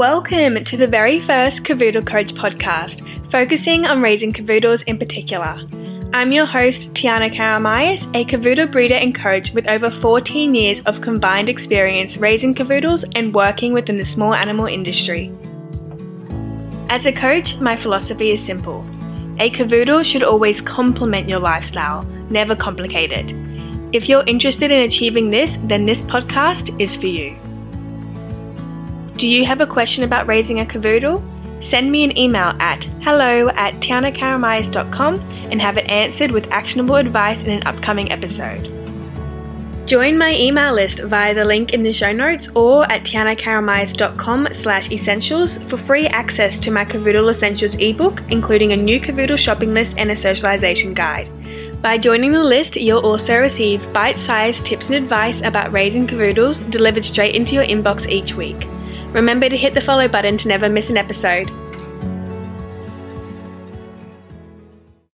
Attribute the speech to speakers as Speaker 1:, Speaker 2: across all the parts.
Speaker 1: Welcome to the very first Cavoodle Coach podcast, focusing on raising cavoodles in particular. I'm your host, Tiana Karamihas, a cavoodle breeder and coach with over 14 years of combined experience raising cavoodles and working within the small animal industry. As a coach, my philosophy is simple. A cavoodle should always complement your lifestyle, never complicate it. If you're interested in achieving this, then this podcast is for you. Do you have a question about raising a cavoodle? Send me an email at hello at tianakaramihas.com and have it answered with actionable advice in an upcoming episode. Join my email list via the link in the show notes or at tianakaramihas.com slash essentials for free access to my Cavoodle Essentials ebook, including a new Cavoodle shopping list and a socialization guide. By joining the list, you'll also receive bite-sized tips and advice about raising cavoodles delivered straight into your inbox each week. Remember to hit the follow button to never miss an episode.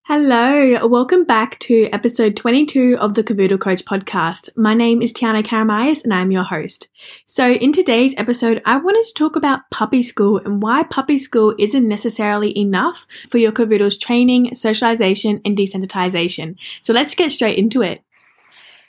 Speaker 1: Hello, welcome back to episode 22 of the Cavoodle Coach podcast. My name is Tiana Karamihas and I'm your host. So in today's episode, I wanted to talk about puppy school and why puppy school isn't necessarily enough for your cavoodle's training, socialization, and desensitization. So let's get straight into it.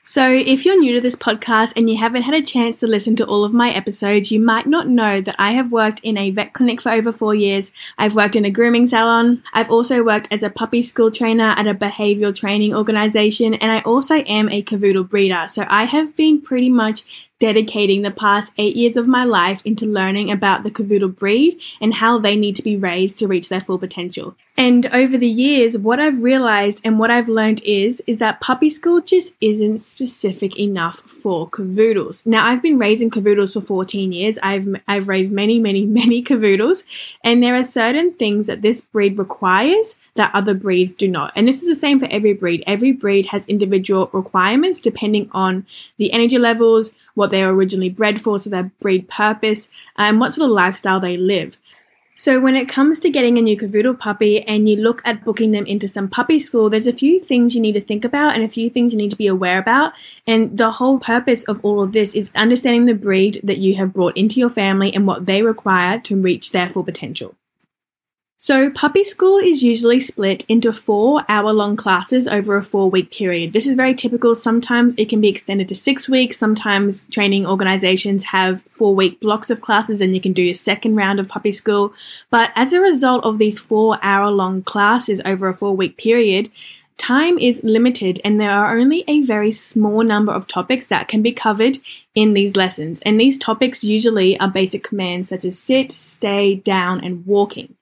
Speaker 1: So, if you're new to this podcast and you haven't had a chance to listen to all of my episodes, you might not know that I have worked in a vet clinic for over four years. I've worked in a grooming salon. I've also worked as a puppy school trainer at a behavioral training organization, and I also am a cavoodle breeder. So, I have been pretty much dedicating the past eight years of my life into learning about the cavoodle breed and how they need to be raised to reach their full potential. And over the years, what I've realized and what I've learned is, is that puppy school just isn't specific enough for cavoodles. Now, I've been raising cavoodles for 14 years. I've, I've raised many, many, many cavoodles. And there are certain things that this breed requires that other breeds do not. And this is the same for every breed. Every breed has individual requirements depending on the energy levels, what they were originally bred for, so their breed purpose, and what sort of lifestyle they live. So when it comes to getting a new cavoodle puppy and you look at booking them into some puppy school, there's a few things you need to think about and a few things you need to be aware about. And the whole purpose of all of this is understanding the breed that you have brought into your family and what they require to reach their full potential. So, puppy school is usually split into four hour long classes over a four week period. This is very typical. Sometimes it can be extended to six weeks. Sometimes training organizations have four week blocks of classes and you can do your second round of puppy school. But as a result of these four hour long classes over a four week period, time is limited and there are only a very small number of topics that can be covered in these lessons. And these topics usually are basic commands such as sit, stay, down, and walking.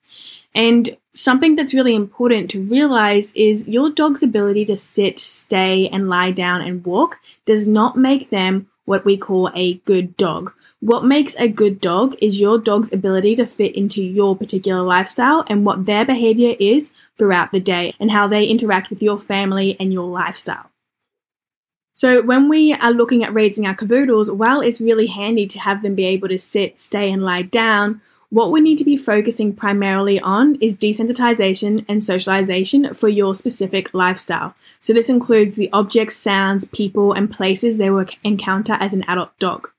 Speaker 1: And something that's really important to realize is your dog's ability to sit, stay, and lie down and walk does not make them what we call a good dog. What makes a good dog is your dog's ability to fit into your particular lifestyle and what their behavior is throughout the day and how they interact with your family and your lifestyle. So when we are looking at raising our cavoodles, while it's really handy to have them be able to sit, stay, and lie down, what we need to be focusing primarily on is desensitization and socialization for your specific lifestyle. So this includes the objects, sounds, people, and places they will encounter as an adult dog.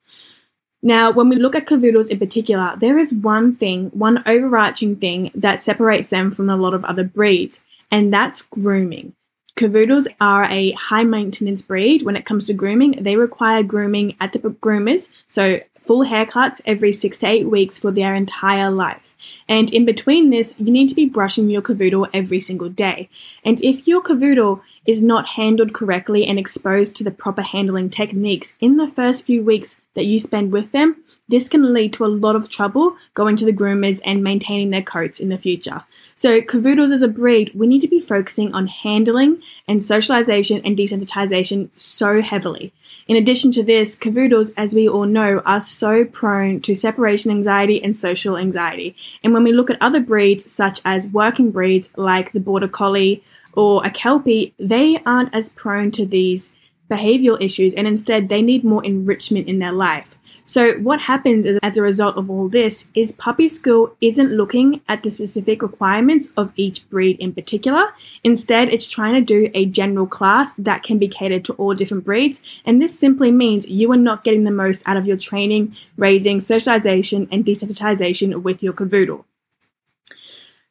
Speaker 1: Now, when we look at cavoodles in particular, there is one thing, one overarching thing that separates them from a lot of other breeds, and that's grooming. Cavoodles are a high maintenance breed when it comes to grooming. They require grooming at the groomers, so full haircuts every six to eight weeks for their entire life. And in between this, you need to be brushing your cavoodle every single day. And if your cavoodle is not handled correctly and exposed to the proper handling techniques in the first few weeks that you spend with them, this can lead to a lot of trouble going to the groomers and maintaining their coats in the future. So, cavoodles as a breed, we need to be focusing on handling and socialization and desensitization so heavily. In addition to this, cavoodles, as we all know, are so prone to separation anxiety and social anxiety. And when we look at other breeds, such as working breeds like the Border Collie or a Kelpie, they aren't as prone to these behavioral issues and instead they need more enrichment in their life. So, what happens is, as a result of all this is puppy school isn't looking at the specific requirements of each breed in particular. Instead, it's trying to do a general class that can be catered to all different breeds. And this simply means you are not getting the most out of your training, raising, socialization, and desensitization with your cavoodle.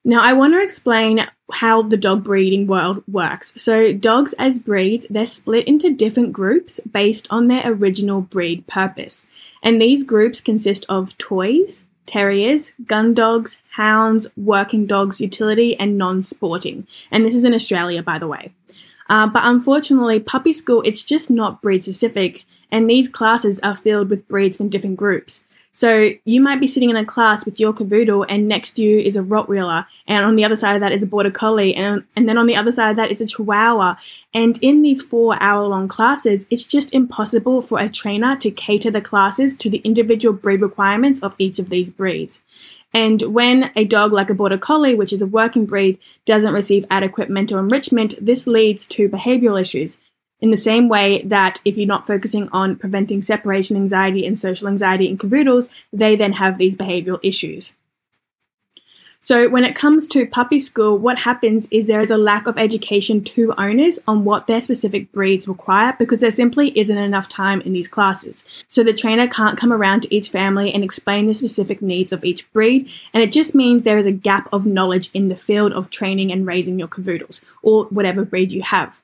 Speaker 1: Now, I want to explain how the dog breeding world works. So, dogs as breeds, they're split into different groups based on their original breed purpose. And these groups consist of toys, terriers, gun dogs, hounds, working dogs, utility, and non sporting. And this is in Australia, by the way. Uh, but unfortunately, puppy school, it's just not breed specific. And these classes are filled with breeds from different groups. So you might be sitting in a class with your cavoodle, and next to you is a Rottweiler, and on the other side of that is a Border Collie, and, and then on the other side of that is a Chihuahua. And in these four hour long classes, it's just impossible for a trainer to cater the classes to the individual breed requirements of each of these breeds. And when a dog like a Border Collie, which is a working breed, doesn't receive adequate mental enrichment, this leads to behavioral issues in the same way that if you're not focusing on preventing separation anxiety and social anxiety in cavoodles, they then have these behavioral issues. So, when it comes to puppy school, what happens is there is a lack of education to owners on what their specific breeds require because there simply isn't enough time in these classes. So, the trainer can't come around to each family and explain the specific needs of each breed, and it just means there is a gap of knowledge in the field of training and raising your cavoodles or whatever breed you have.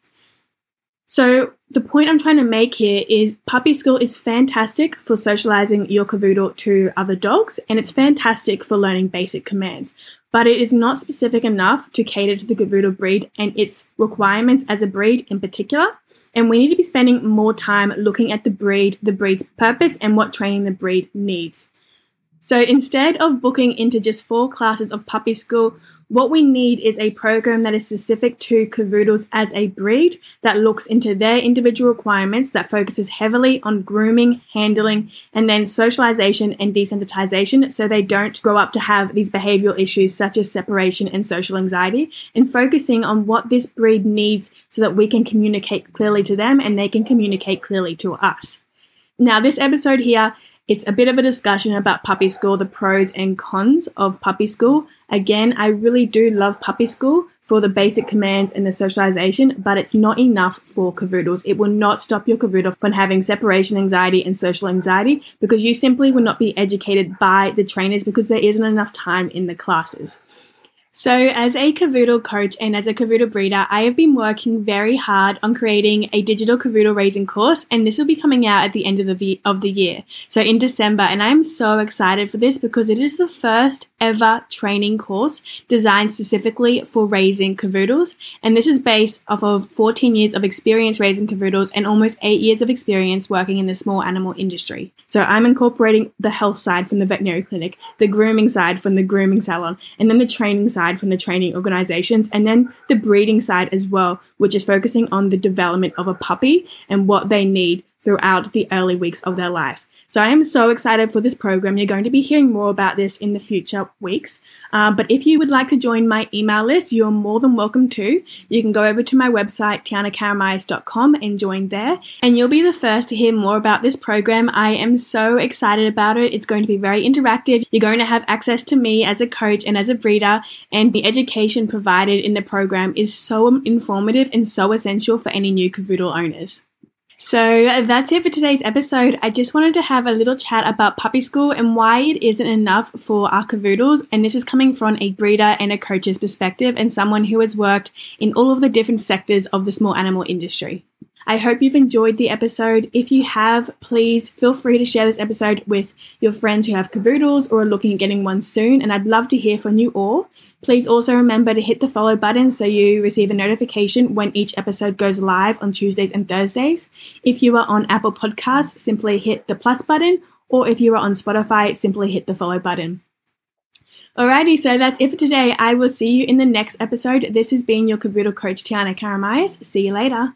Speaker 1: So the point I'm trying to make here is puppy school is fantastic for socializing your cavoodle to other dogs and it's fantastic for learning basic commands, but it is not specific enough to cater to the cavoodle breed and its requirements as a breed in particular. And we need to be spending more time looking at the breed, the breed's purpose, and what training the breed needs. So instead of booking into just four classes of puppy school, what we need is a program that is specific to cavoodles as a breed that looks into their individual requirements, that focuses heavily on grooming, handling, and then socialization and desensitization so they don't grow up to have these behavioral issues such as separation and social anxiety, and focusing on what this breed needs so that we can communicate clearly to them and they can communicate clearly to us. Now, this episode here it's a bit of a discussion about puppy school, the pros and cons of puppy school. Again, I really do love puppy school for the basic commands and the socialization, but it's not enough for cavoodles. It will not stop your cavoodle from having separation anxiety and social anxiety because you simply will not be educated by the trainers because there isn't enough time in the classes. So, as a cavoodle coach and as a cavoodle breeder, I have been working very hard on creating a digital cavoodle raising course, and this will be coming out at the end of the of the year, so in December. And I'm so excited for this because it is the first ever training course designed specifically for raising cavoodles, and this is based off of 14 years of experience raising cavoodles and almost eight years of experience working in the small animal industry. So, I'm incorporating the health side from the veterinary clinic, the grooming side from the grooming salon, and then the training side from the training organizations, and then the breeding side as well, which is focusing on the development of a puppy and what they need throughout the early weeks of their life. So I am so excited for this program. You're going to be hearing more about this in the future weeks. Uh, but if you would like to join my email list, you're more than welcome to. You can go over to my website, tianakaramihas.com and join there. And you'll be the first to hear more about this program. I am so excited about it. It's going to be very interactive. You're going to have access to me as a coach and as a breeder. And the education provided in the program is so informative and so essential for any new cavoodle owners. So that's it for today's episode. I just wanted to have a little chat about puppy school and why it isn't enough for our cavoodles. And this is coming from a breeder and a coach's perspective and someone who has worked in all of the different sectors of the small animal industry. I hope you've enjoyed the episode. If you have, please feel free to share this episode with your friends who have cavoodles or are looking at getting one soon. And I'd love to hear from you all. Please also remember to hit the follow button so you receive a notification when each episode goes live on Tuesdays and Thursdays. If you are on Apple Podcasts, simply hit the plus button, or if you are on Spotify, simply hit the follow button. Alrighty, so that's it for today. I will see you in the next episode. This has been your Cavoodle coach, Tiana Karamihas. See you later.